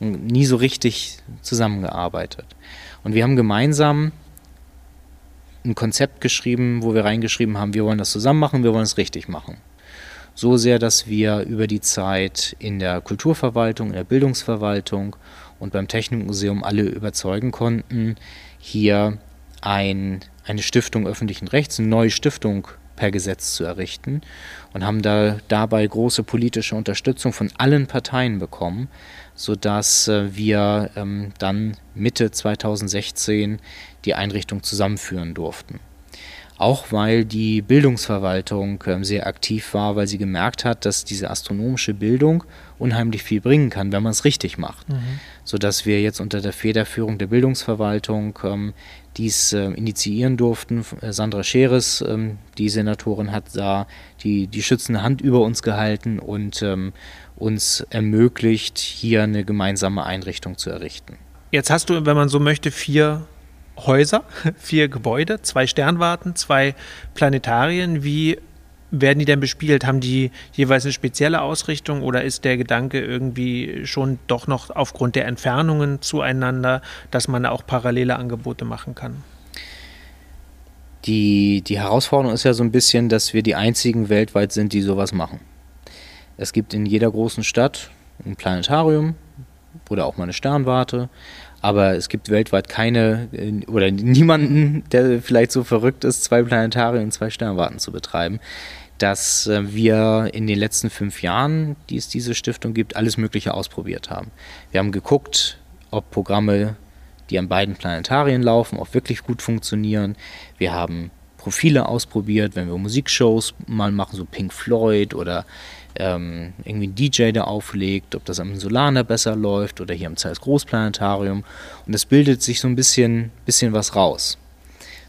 und nie so richtig zusammengearbeitet. Und wir haben gemeinsam ein Konzept geschrieben, wo wir reingeschrieben haben, wir wollen das zusammen machen, wir wollen es richtig machen. So sehr, dass wir über die Zeit in der Kulturverwaltung, in der Bildungsverwaltung und beim Technikmuseum alle überzeugen konnten, hier ein eine Stiftung öffentlichen Rechts, eine neue Stiftung per Gesetz zu errichten und haben da dabei große politische Unterstützung von allen Parteien bekommen, sodass äh, wir ähm, dann Mitte 2016 die Einrichtung zusammenführen durften. Auch weil die Bildungsverwaltung äh, sehr aktiv war, weil sie gemerkt hat, dass diese astronomische Bildung unheimlich viel bringen kann, wenn man es richtig macht. Mhm. Sodass wir jetzt unter der Federführung der Bildungsverwaltung ähm, dies äh, initiieren durften. Äh, Sandra Scheres, ähm, die Senatorin, hat da die, die schützende Hand über uns gehalten und ähm, uns ermöglicht, hier eine gemeinsame Einrichtung zu errichten. Jetzt hast du, wenn man so möchte, vier Häuser, *laughs* vier Gebäude, zwei Sternwarten, zwei Planetarien. Wie werden die denn bespielt? Haben die jeweils eine spezielle Ausrichtung oder ist der Gedanke irgendwie schon doch noch aufgrund der Entfernungen zueinander, dass man auch parallele Angebote machen kann? Die, die Herausforderung ist ja so ein bisschen, dass wir die einzigen weltweit sind, die sowas machen. Es gibt in jeder großen Stadt ein Planetarium oder auch mal eine Sternwarte, Aber es gibt weltweit keine äh, oder niemanden, der vielleicht so verrückt ist, zwei Planetarien und zwei Sternwarten zu betreiben, dass äh, wir in den letzten fünf Jahren, die es diese Stiftung gibt, alles Mögliche ausprobiert haben. Wir haben geguckt, ob Programme, die an beiden Planetarien laufen, auch wirklich gut funktionieren. Wir haben Profile ausprobiert, wenn wir Musikshows mal machen, so Pink Floyd oder ähm, irgendwie ein DJ, der auflegt, ob das am Insulaner besser läuft oder hier am Zeiss Großplanetarium. Und es bildet sich so ein bisschen, bisschen was raus.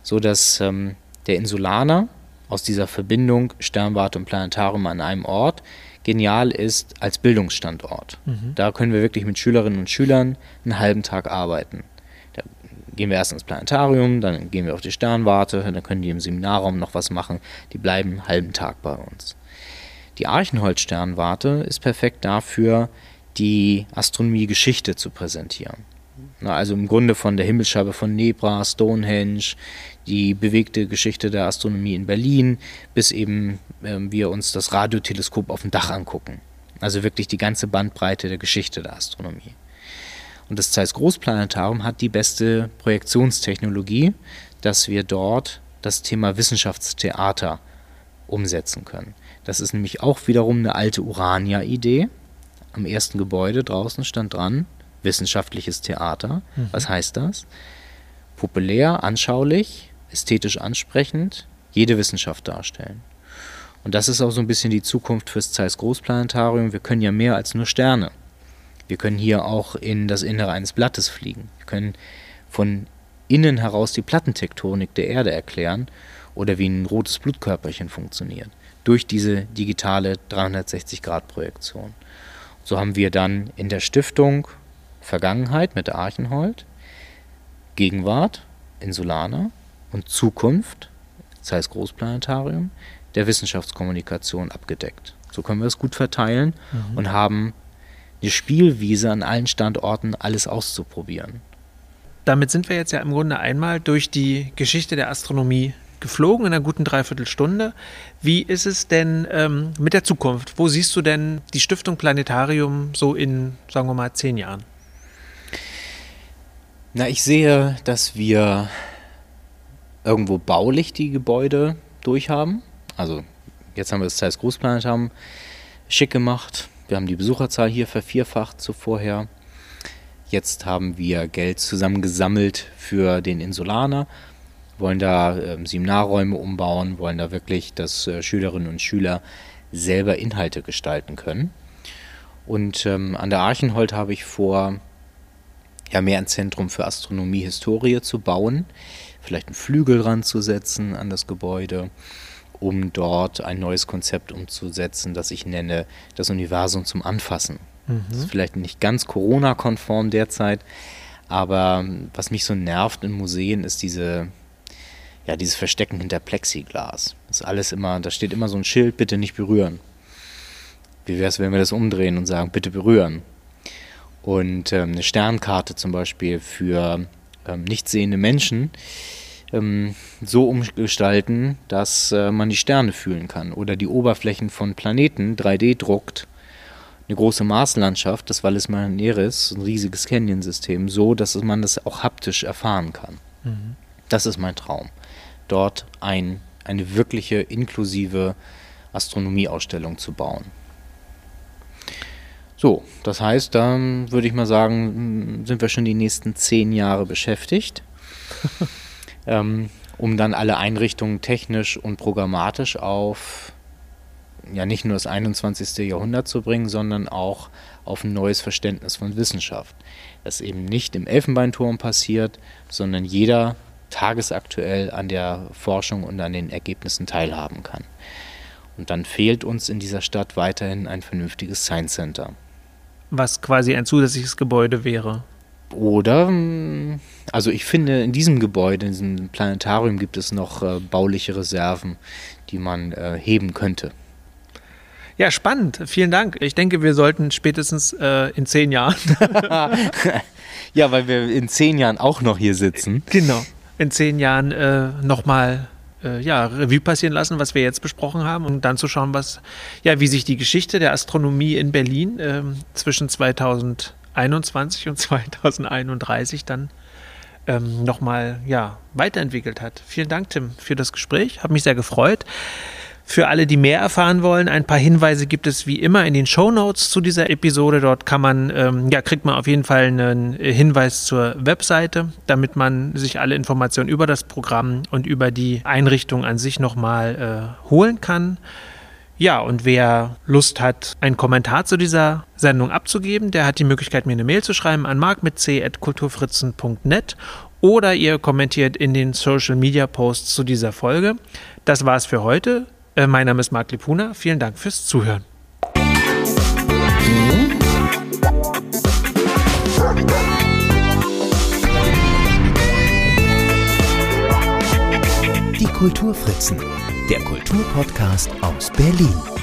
So dass ähm, der Insulaner aus dieser Verbindung Sternwarte und Planetarium an einem Ort genial ist als Bildungsstandort. Mhm. Da können wir wirklich mit Schülerinnen und Schülern einen halben Tag arbeiten gehen wir erst ins Planetarium, dann gehen wir auf die Sternwarte, dann können die im Seminarraum noch was machen. Die bleiben einen halben Tag bei uns. Die Archenholz-Sternwarte ist perfekt dafür, die Astronomie-Geschichte zu präsentieren. also im Grunde von der Himmelsscheibe von Nebra, Stonehenge, die bewegte Geschichte der Astronomie in Berlin, bis eben äh, wir uns das Radioteleskop auf dem Dach angucken. Also wirklich die ganze Bandbreite der Geschichte der Astronomie. Und das Zeiss Großplanetarium hat die beste Projektionstechnologie, dass wir dort das Thema Wissenschaftstheater umsetzen können. Das ist nämlich auch wiederum eine alte Urania-Idee. Am ersten Gebäude draußen stand dran wissenschaftliches Theater. Mhm. Was heißt das? Populär, anschaulich, ästhetisch ansprechend, jede Wissenschaft darstellen. Und das ist auch so ein bisschen die Zukunft fürs Zeiss Großplanetarium. Wir können ja mehr als nur Sterne. Wir können hier auch in das Innere eines Blattes fliegen. Wir können von innen heraus die Plattentektonik der Erde erklären oder wie ein rotes Blutkörperchen funktioniert durch diese digitale 360-Grad-Projektion. So haben wir dann in der Stiftung Vergangenheit mit der Archenhold, Gegenwart in Solana und Zukunft, das heißt Großplanetarium, der Wissenschaftskommunikation abgedeckt. So können wir es gut verteilen mhm. und haben eine Spielwiese an allen Standorten alles auszuprobieren. Damit sind wir jetzt ja im Grunde einmal durch die Geschichte der Astronomie geflogen in einer guten Dreiviertelstunde. Wie ist es denn ähm, mit der Zukunft? Wo siehst du denn die Stiftung Planetarium so in, sagen wir mal, zehn Jahren? Na, ich sehe, dass wir irgendwo baulich die Gebäude durchhaben. Also jetzt haben wir das Zeiss Großplanetarium schick gemacht. Wir haben die Besucherzahl hier vervierfacht zu vorher. Jetzt haben wir Geld zusammengesammelt für den Insulaner, wollen da äh, Seminarräume umbauen, wollen da wirklich, dass äh, Schülerinnen und Schüler selber Inhalte gestalten können. Und ähm, an der Archenhold habe ich vor, ja, mehr ein Zentrum für Astronomie, Historie zu bauen, vielleicht einen Flügel ranzusetzen an das Gebäude um dort ein neues Konzept umzusetzen, das ich nenne das Universum zum Anfassen. Mhm. Das ist vielleicht nicht ganz Corona-konform derzeit, aber was mich so nervt in Museen ist diese, ja, dieses Verstecken hinter Plexiglas. Das ist alles immer, da steht immer so ein Schild, bitte nicht berühren. Wie wäre es, wenn wir das umdrehen und sagen, bitte berühren? Und ähm, eine Sternkarte zum Beispiel für ähm, nicht sehende Menschen, ähm, so umgestalten, dass äh, man die Sterne fühlen kann oder die Oberflächen von Planeten 3D druckt. Eine große Marslandschaft, das Valles Marineris, ein riesiges Canyon-System, so dass man das auch haptisch erfahren kann. Mhm. Das ist mein Traum. Dort ein, eine wirkliche inklusive Astronomieausstellung zu bauen. So, das heißt, dann würde ich mal sagen, sind wir schon die nächsten zehn Jahre beschäftigt. *laughs* ähm, um dann alle Einrichtungen technisch und programmatisch auf ja nicht nur das 21. Jahrhundert zu bringen, sondern auch auf ein neues Verständnis von Wissenschaft. Das eben nicht im Elfenbeinturm passiert, sondern jeder tagesaktuell an der Forschung und an den Ergebnissen teilhaben kann. Und dann fehlt uns in dieser Stadt weiterhin ein vernünftiges Science Center. Was quasi ein zusätzliches Gebäude wäre. Oder, hm, also ich finde, in diesem Gebäude, in diesem Planetarium gibt es noch äh, bauliche Reserven, die man äh, heben könnte. Ja, spannend. Vielen Dank. Ich denke, wir sollten spätestens äh, in zehn Jahren. *laughs* ja, weil wir in zehn Jahren auch noch hier sitzen. Genau. In zehn Jahren äh, nochmal äh, ja, Revue passieren lassen, was wir jetzt besprochen haben und dann zu schauen, was, ja, wie sich die Geschichte der Astronomie in Berlin äh, zwischen 2000 2021 und *laughs* 2031 dann ähm, nochmal ja, weiterentwickelt hat. Vielen Dank, Tim, für das Gespräch. Habe mich sehr gefreut. Für alle, die mehr erfahren wollen, ein paar Hinweise gibt es wie immer in den Show Notes zu dieser Episode. Dort kann man, ähm, ja, kriegt man auf jeden Fall einen Hinweis zur Webseite, damit man sich alle Informationen über das Programm und über die Einrichtung an sich nochmal äh, holen kann. Ja, und wer Lust hat, einen Kommentar zu dieser Sendung abzugeben, der hat die Möglichkeit, mir eine Mail zu schreiben an mark mit c.kulturfritzen.net oder ihr kommentiert in den Social Media Posts zu dieser Folge. Das war's für heute. Äh, mein Name ist Marc Lipuna. Vielen Dank fürs Zuhören. Die Kulturfritzen, der Kulturpodcast aus Berlin.